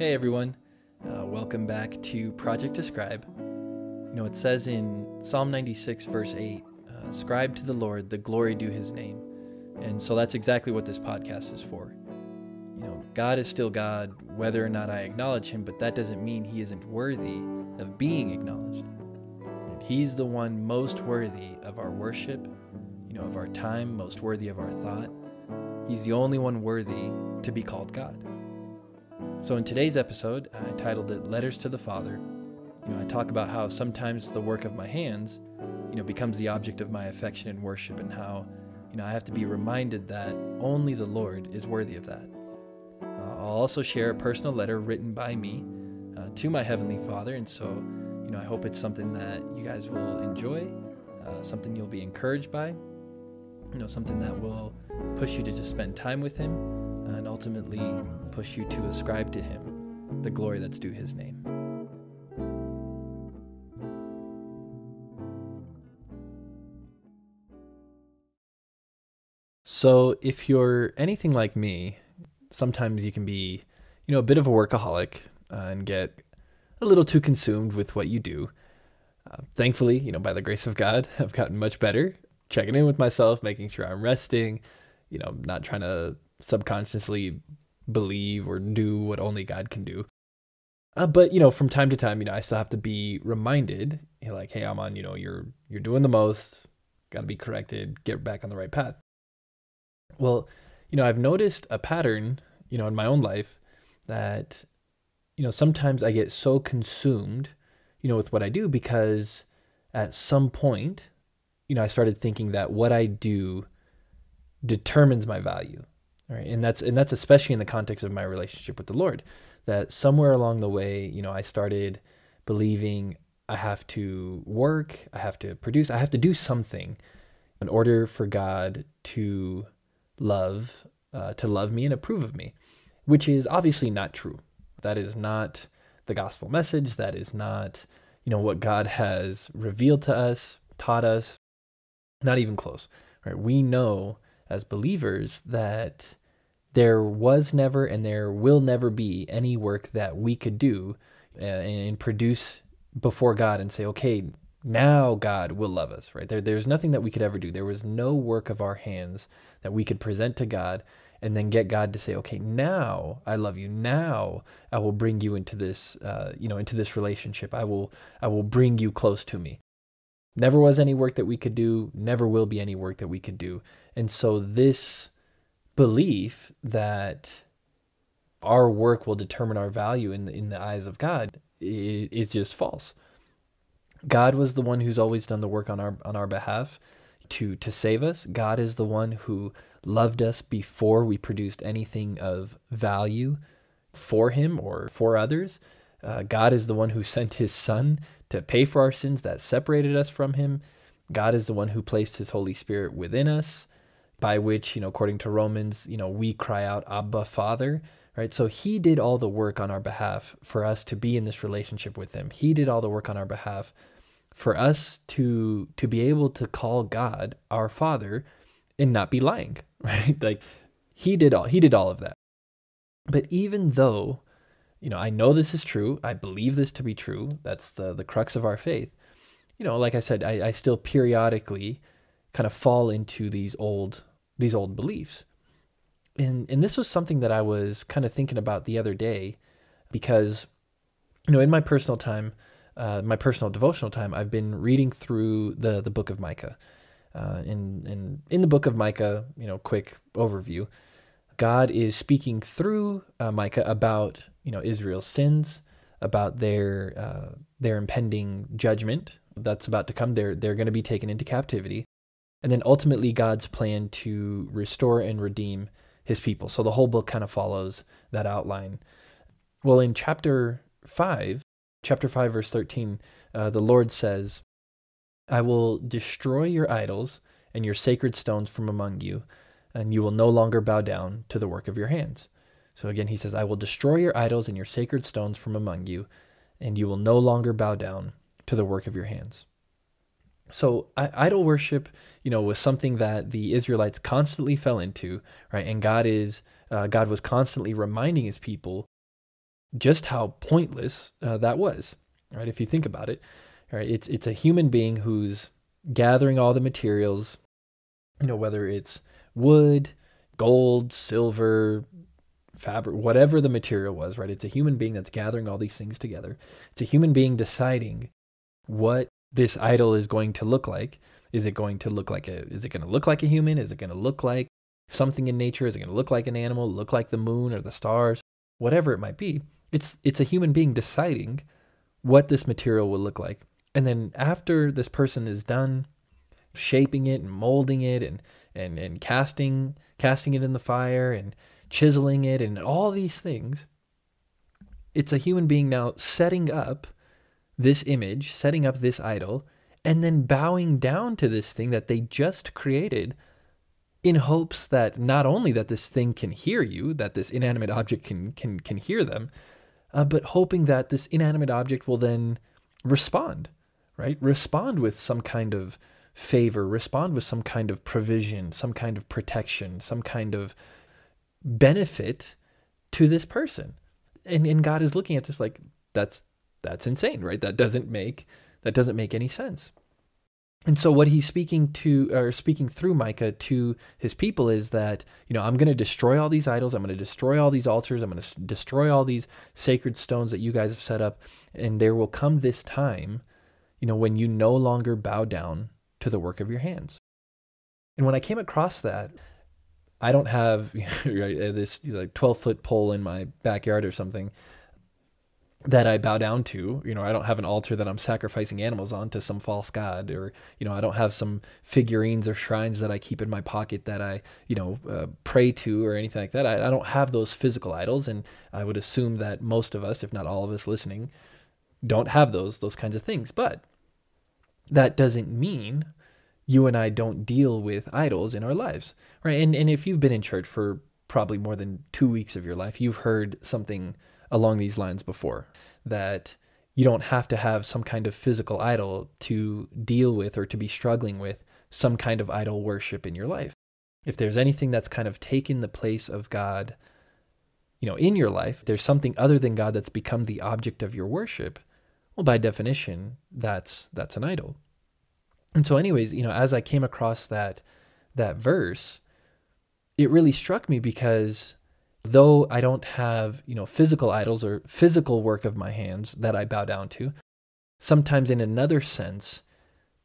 Hey everyone, uh, welcome back to Project Ascribe. You know, it says in Psalm 96, verse 8, uh, Ascribe to the Lord the glory due his name. And so that's exactly what this podcast is for. You know, God is still God, whether or not I acknowledge him, but that doesn't mean he isn't worthy of being acknowledged. And he's the one most worthy of our worship, you know, of our time, most worthy of our thought. He's the only one worthy to be called God. So in today's episode, I titled it Letters to the Father. You know, I talk about how sometimes the work of my hands, you know, becomes the object of my affection and worship and how, you know, I have to be reminded that only the Lord is worthy of that. Uh, I'll also share a personal letter written by me uh, to my heavenly Father, and so, you know, I hope it's something that you guys will enjoy, uh, something you'll be encouraged by, you know, something that will push you to just spend time with him and ultimately push you to ascribe to him the glory that's due his name. So, if you're anything like me, sometimes you can be, you know, a bit of a workaholic uh, and get a little too consumed with what you do. Uh, thankfully, you know, by the grace of God, I've gotten much better checking in with myself, making sure I'm resting, you know, not trying to subconsciously believe or do what only God can do. Uh, but you know, from time to time, you know, I still have to be reminded, you know, like, hey, I'm on, you know, you're you're doing the most, got to be corrected, get back on the right path. Well, you know, I've noticed a pattern, you know, in my own life that, you know, sometimes I get so consumed, you know, with what I do because at some point, you know, I started thinking that what I do determines my value. Right. And that's and that's especially in the context of my relationship with the Lord. That somewhere along the way, you know, I started believing I have to work, I have to produce, I have to do something in order for God to love, uh, to love me and approve of me, which is obviously not true. That is not the gospel message. That is not, you know, what God has revealed to us, taught us. Not even close. Right? We know as believers that there was never and there will never be any work that we could do uh, and produce before God and say, okay, now God will love us, right? There, there's nothing that we could ever do. There was no work of our hands that we could present to God and then get God to say, okay, now I love you. Now I will bring you into this, uh, you know, into this relationship. I will, I will bring you close to me. Never was any work that we could do. Never will be any work that we could do. And so this belief that our work will determine our value in the, in the eyes of God is just false. God was the one who's always done the work on our on our behalf to to save us. God is the one who loved us before we produced anything of value for him or for others. Uh, God is the one who sent his son to pay for our sins that separated us from him. God is the one who placed his Holy Spirit within us by which, you know, according to Romans, you know, we cry out, Abba, Father, right? So he did all the work on our behalf for us to be in this relationship with him. He did all the work on our behalf for us to to be able to call God our Father and not be lying, right? Like he did all he did all of that. But even though, you know, I know this is true, I believe this to be true, that's the the crux of our faith. You know, like I said, I, I still periodically kind of fall into these old these old beliefs. And and this was something that I was kind of thinking about the other day because you know, in my personal time, uh, my personal devotional time, I've been reading through the the book of Micah. Uh, in in in the book of Micah, you know, quick overview, God is speaking through uh, Micah about you know Israel's sins, about their uh, their impending judgment that's about to come. They're they're going to be taken into captivity, and then ultimately God's plan to restore and redeem his people. So the whole book kind of follows that outline. Well, in chapter 5, chapter 5, verse 13, uh, the Lord says, I will destroy your idols and your sacred stones from among you, and you will no longer bow down to the work of your hands. So again, he says, I will destroy your idols and your sacred stones from among you, and you will no longer bow down to the work of your hands. So idol worship, you know, was something that the Israelites constantly fell into, right? And God is uh, God was constantly reminding His people just how pointless uh, that was, right? If you think about it, right? It's it's a human being who's gathering all the materials, you know, whether it's wood, gold, silver, fabric, whatever the material was, right? It's a human being that's gathering all these things together. It's a human being deciding what this idol is going to look like. Is it going to look like a is it going to look like a human? Is it going to look like something in nature? Is it going to look like an animal, look like the moon or the stars, whatever it might be? It's it's a human being deciding what this material will look like. And then after this person is done shaping it and molding it and and and casting casting it in the fire and chiseling it and all these things, it's a human being now setting up this image, setting up this idol, and then bowing down to this thing that they just created in hopes that not only that this thing can hear you, that this inanimate object can can can hear them, uh, but hoping that this inanimate object will then respond, right? Respond with some kind of favor, respond with some kind of provision, some kind of protection, some kind of benefit to this person. And and God is looking at this like that's that's insane, right? That doesn't make that doesn't make any sense. And so what he's speaking to or speaking through Micah to his people is that, you know, I'm going to destroy all these idols, I'm going to destroy all these altars, I'm going to destroy all these sacred stones that you guys have set up, and there will come this time, you know, when you no longer bow down to the work of your hands. And when I came across that, I don't have this like 12 foot pole in my backyard or something that I bow down to. You know, I don't have an altar that I'm sacrificing animals on to some false god, or you know, I don't have some figurines or shrines that I keep in my pocket that I, you know, uh, pray to or anything like that. I, I don't have those physical idols, and I would assume that most of us, if not all of us listening, don't have those those kinds of things. But that doesn't mean you and I don't deal with idols in our lives, right? And and if you've been in church for probably more than two weeks of your life, you've heard something along these lines before that you don't have to have some kind of physical idol to deal with or to be struggling with some kind of idol worship in your life. If there's anything that's kind of taken the place of God, you know, in your life, there's something other than God that's become the object of your worship. Well, by definition, that's that's an idol. And so anyways, you know, as I came across that that verse, it really struck me because though I don't have, you know, physical idols or physical work of my hands that I bow down to, sometimes in another sense,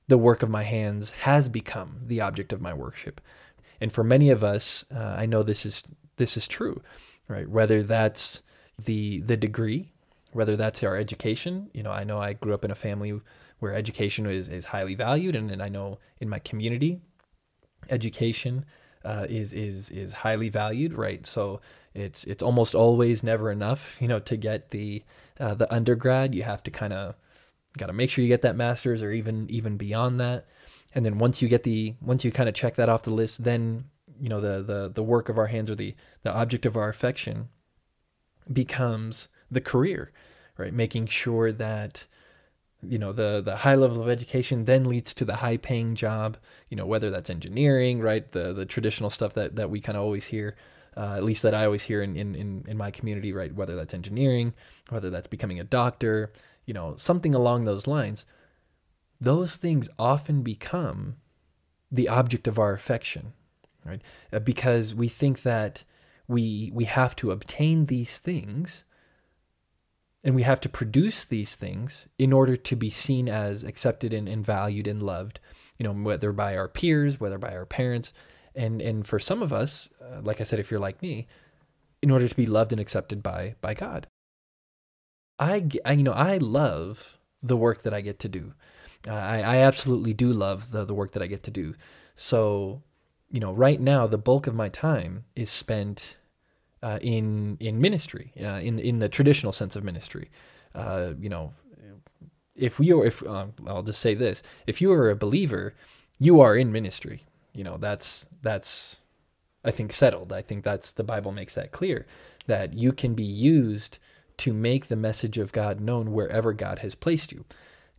the work of my hands has become the object of my worship. And for many of us, uh, I know this is this is true, right? Whether that's the the degree, whether that's our education. You know, I know I grew up in a family where education is, is highly valued, and, and I know in my community, education uh, is is is highly valued, right? So it's it's almost always never enough, you know, to get the uh, the undergrad. You have to kind of got to make sure you get that master's or even even beyond that. And then once you get the once you kind of check that off the list, then you know the the the work of our hands or the the object of our affection becomes the career, right? Making sure that you know the the high level of education then leads to the high paying job you know whether that's engineering right the the traditional stuff that that we kind of always hear uh, at least that I always hear in, in, in, in my community, right? Whether that's engineering, whether that's becoming a doctor, you know, something along those lines, those things often become the object of our affection, right? Uh, because we think that we we have to obtain these things and we have to produce these things in order to be seen as accepted and, and valued and loved, you know, whether by our peers, whether by our parents, and and for some of us, uh, like I said, if you're like me, in order to be loved and accepted by by God. I, I you know I love the work that I get to do. Uh, I I absolutely do love the the work that I get to do. So you know right now the bulk of my time is spent uh, in in ministry, uh, in in the traditional sense of ministry. Uh, you know, if we are, if um, I'll just say this, if you are a believer, you are in ministry you know that's that's I think settled. I think that's the Bible makes that clear that you can be used to make the message of God known wherever God has placed you.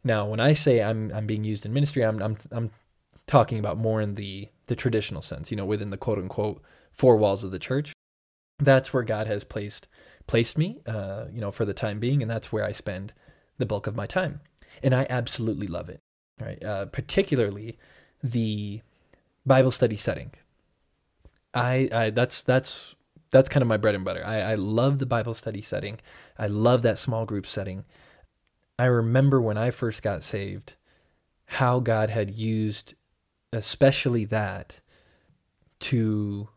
Now, when I say I'm I'm being used in ministry, I'm I'm I'm talking about more in the the traditional sense, you know, within the quote unquote four walls of the church. That's where God has placed placed me, uh, you know, for the time being, and that's where I spend the bulk of my time, and I absolutely love it. Right, uh, particularly the Bible study setting. I, I that's that's that's kind of my bread and butter. I, I love the Bible study setting. I love that small group setting. I remember when I first got saved, how God had used, especially that, to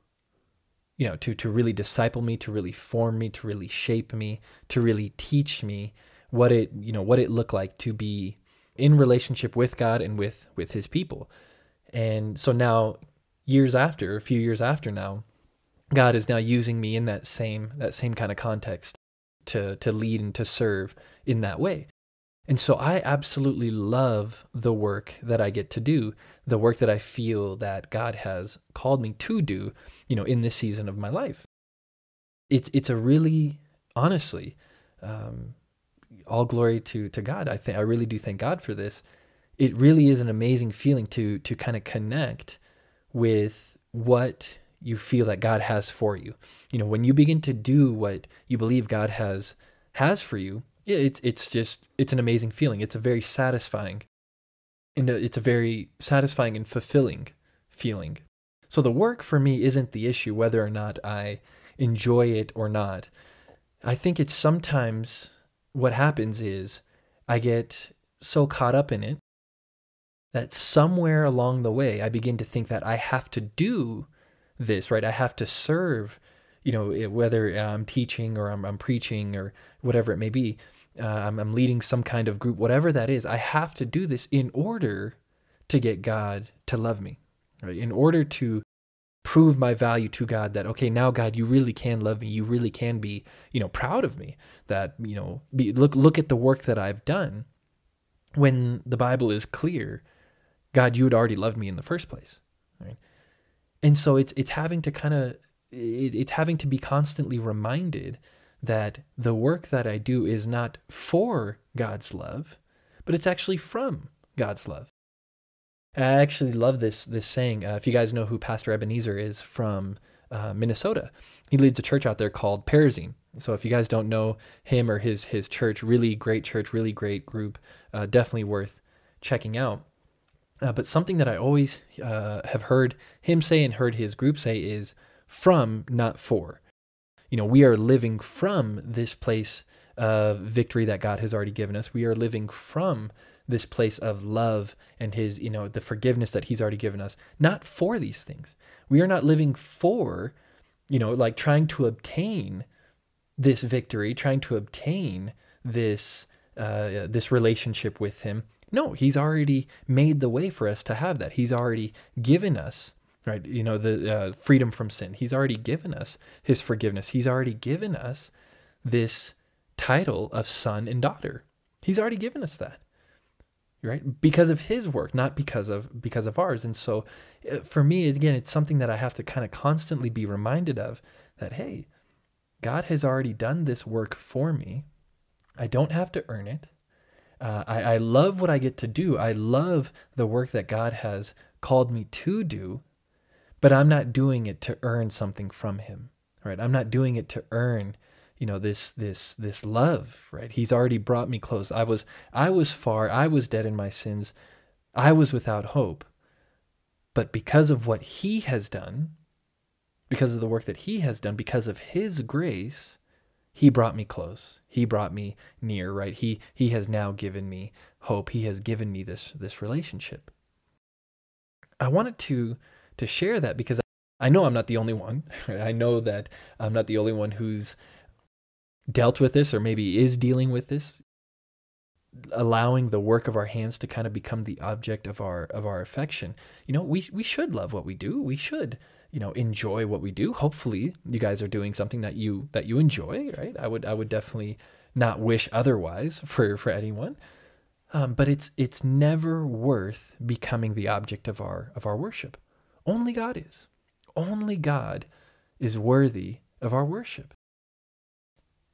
you know to to really disciple me to really form me to really shape me to really teach me what it you know what it looked like to be in relationship with God and with with his people. And so now years after a few years after now God is now using me in that same that same kind of context to to lead and to serve in that way and so I absolutely love the work that I get to do, the work that I feel that God has called me to do, you know, in this season of my life. It's it's a really honestly, um, all glory to to God. I think I really do thank God for this. It really is an amazing feeling to to kind of connect with what you feel that God has for you. You know, when you begin to do what you believe God has has for you, yeah, it's it's just it's an amazing feeling. It's a very satisfying, and it's a very satisfying and fulfilling feeling. So the work for me isn't the issue whether or not I enjoy it or not. I think it's sometimes what happens is I get so caught up in it that somewhere along the way I begin to think that I have to do this, right? I have to serve you know, whether I'm teaching or I'm, I'm preaching or whatever it may be, uh, I'm, I'm leading some kind of group, whatever that is, I have to do this in order to get God to love me, right? In order to prove my value to God that, okay, now God, you really can love me. You really can be, you know, proud of me that, you know, be, look, look at the work that I've done when the Bible is clear. God, you had already loved me in the first place, right? And so it's, it's having to kind of it, it's having to be constantly reminded that the work that I do is not for God's love, but it's actually from God's love. I actually love this this saying. Uh, if you guys know who Pastor Ebenezer is from uh, Minnesota, he leads a church out there called Perazim. So if you guys don't know him or his his church, really great church, really great group, uh, definitely worth checking out. Uh, but something that I always uh, have heard him say and heard his group say is from, not for. You know, we are living from this place of victory that God has already given us. We are living from this place of love and his, you know, the forgiveness that he's already given us, not for these things. We are not living for, you know, like trying to obtain this victory, trying to obtain this uh, this relationship with him. No, he's already made the way for us to have that. He's already given us right? You know, the uh, freedom from sin. He's already given us his forgiveness. He's already given us this title of son and daughter. He's already given us that. Right? Because of his work, not because of because of ours. And so uh, for me again, it's something that I have to kind of constantly be reminded of that hey, God has already done this work for me. I don't have to earn it. Uh, I, I love what I get to do. I love the work that God has called me to do but I'm not doing it to earn something from him, right? I'm not doing it to earn, you know, this this this love, right? He's already brought me close. I was I was far, I was dead in my sins. I was without hope. But because of what he has done, because of the work that he has done, because of his grace, he brought me close. He brought me near, right? He he has now given me hope. He has given me this this relationship. I wanted to to share that because I know I'm not the only one. I know that I'm not the only one who's dealt with this or maybe is dealing with this allowing the work of our hands to kind of become the object of our of our affection. You know we we should love what we do. We should you know enjoy what we do. Hopefully you guys are doing something that you that you enjoy right? I would i would definitely not wish otherwise for for anyone. Um, but it's it's never worth becoming the object of our of our worship only God is. Only God is worthy of our worship.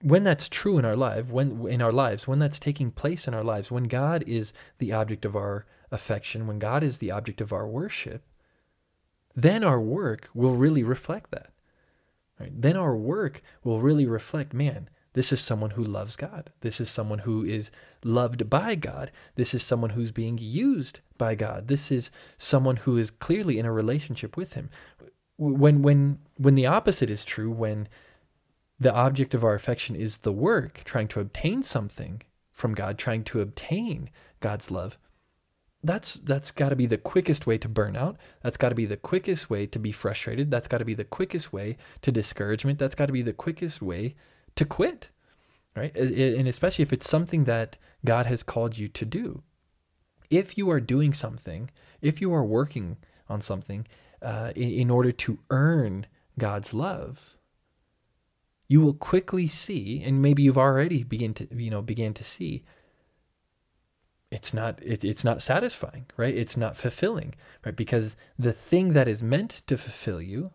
When that's true in our life, when in our lives, when that's taking place in our lives, when God is the object of our affection, when God is the object of our worship, then our work will really reflect that. right? Then our work will really reflect, man, this is someone who loves God. This is someone who is loved by God. This is someone who's being used by God. This is someone who is clearly in a relationship with him. When when when the opposite is true, when the object of our affection is the work, trying to obtain something from God, trying to obtain God's love, that's that's got to be the quickest way to burn out. That's got to be the quickest way to be frustrated. That's got to be the quickest way to discouragement. That's got to be the quickest way to quit. Right? And especially if it's something that God has called you to do. If you are doing something, if you are working on something uh, in, order to earn God's love, you will quickly see, and maybe you've already begin to you know began to see it's not it, it's not satisfying right it's not fulfilling right because the thing that is meant to fulfill you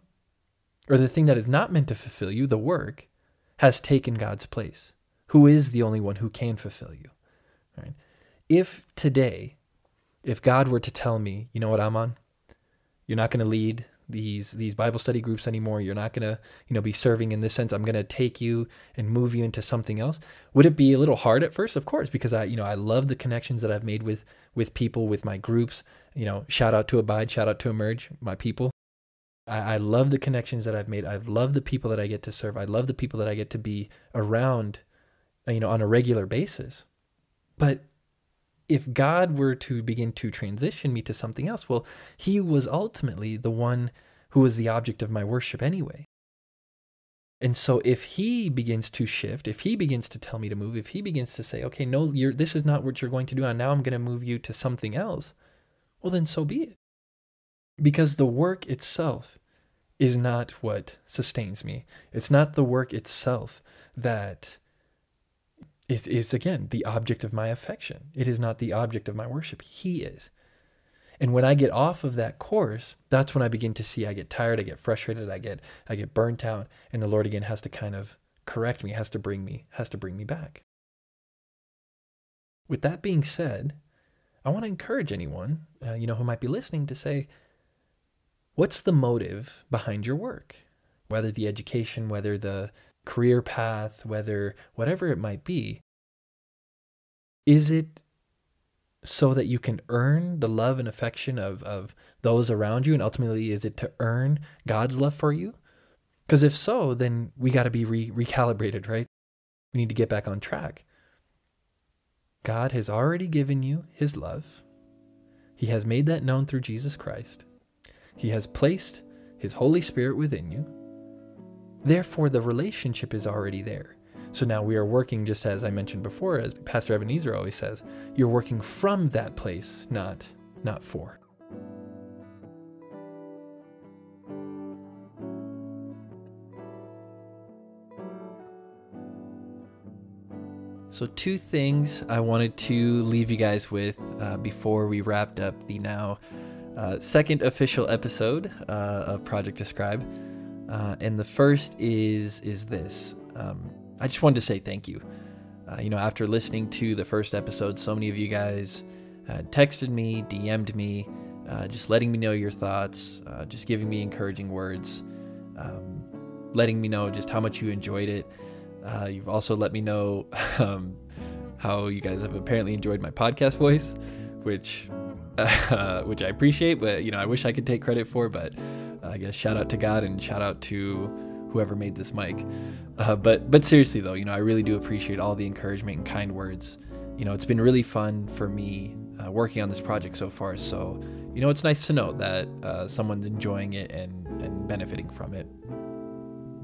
or the thing that is not meant to fulfill you the work has taken god's place who is the only one who can fulfill you right if today if god were to tell me you know what i'm on you're not going to lead these these Bible study groups anymore. You're not gonna, you know, be serving in this sense. I'm gonna take you and move you into something else. Would it be a little hard at first? Of course, because I, you know, I love the connections that I've made with with people, with my groups. You know, shout out to Abide, shout out to Emerge, my people. I, I love the connections that I've made. I love the people that I get to serve. I love the people that I get to be around, uh, you know, on a regular basis. But if God were to begin to transition me to something else, well, he was ultimately the one who was the object of my worship anyway. And so if he begins to shift, if he begins to tell me to move, if he begins to say, okay, no, you're, this is not what you're going to do, and now I'm going to move you to something else, well, then so be it. Because the work itself is not what sustains me. It's not the work itself that is, is again the object of my affection. It is not the object of my worship. He is. And when I get off of that course, that's when I begin to see I get tired, I get frustrated, I get I get burnt out, and the Lord again has to kind of correct me, has to bring me, has to bring me back. With that being said, I want to encourage anyone, uh, you know, who might be listening to say, what's the motive behind your work? Whether the education, whether the career path, whether whatever it might be, is it so that you can earn the love and affection of, of those around you? And ultimately, is it to earn God's love for you? Because if so, then we got to be re- recalibrated, right? We need to get back on track. God has already given you his love. He has made that known through Jesus Christ. He has placed his Holy Spirit within you. Therefore, the relationship is already there. So now we are working, just as I mentioned before, as Pastor Ebenezer always says, you're working from that place, not, not for. So, two things I wanted to leave you guys with uh, before we wrapped up the now uh, second official episode uh, of Project Ascribe. Uh, and the first is is this. Um, I just wanted to say thank you. Uh, you know, after listening to the first episode, so many of you guys uh, texted me, DM'd me, uh, just letting me know your thoughts, just giving me encouraging words, um, letting me know just how much you enjoyed it. You've also let me know um, how you guys have apparently enjoyed my podcast voice, which which I appreciate, but you know, I wish I could take credit for, but I guess shout out to God and shout out to whoever made this mic. Uh, but but seriously though, you know, I really do appreciate all the encouragement and kind words. You know, it's been really fun for me uh, working on this project so far. So you know, it's nice to know that uh, someone's enjoying it and and benefiting from it.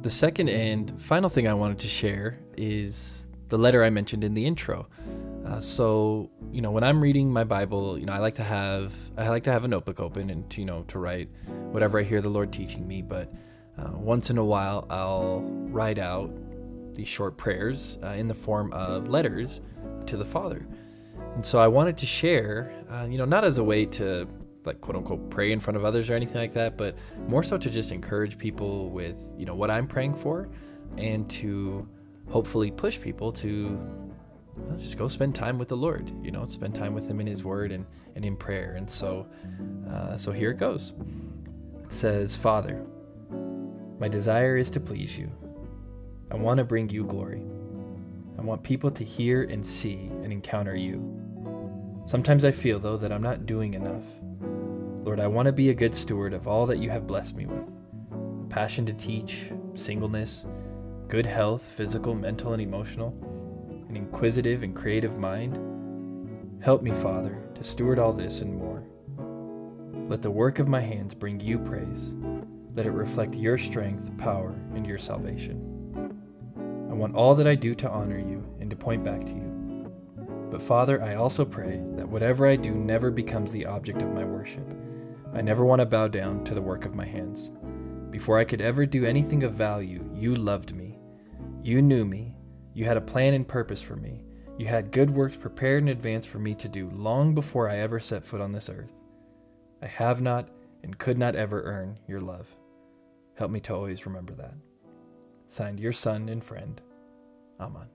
The second and final thing I wanted to share is the letter I mentioned in the intro. Uh, so you know, when I'm reading my Bible, you know, I like to have I like to have a notebook open and to, you know to write whatever I hear the Lord teaching me. But uh, once in a while, I'll write out these short prayers uh, in the form of letters to the Father. And so I wanted to share, uh, you know, not as a way to like quote unquote pray in front of others or anything like that, but more so to just encourage people with, you know, what I'm praying for and to hopefully push people to let's just go spend time with the Lord, you know, spend time with Him in His Word and, and in prayer. And so, uh, so here it goes. It says, Father, My desire is to please you. I want to bring you glory. I want people to hear and see and encounter you. Sometimes I feel, though, that I'm not doing enough. Lord, I want to be a good steward of all that you have blessed me with passion to teach, singleness, good health, physical, mental, and emotional, an inquisitive and creative mind. Help me, Father, to steward all this and more. Let the work of my hands bring you praise. Let it reflect your strength, power, and your salvation. I want all that I do to honor you and to point back to you. But Father, I also pray that whatever I do never becomes the object of my worship. I never want to bow down to the work of my hands. Before I could ever do anything of value, you loved me. You knew me. You had a plan and purpose for me. You had good works prepared in advance for me to do long before I ever set foot on this earth. I have not and could not ever earn your love. Help me to always remember that. Signed, your son and friend, Aman.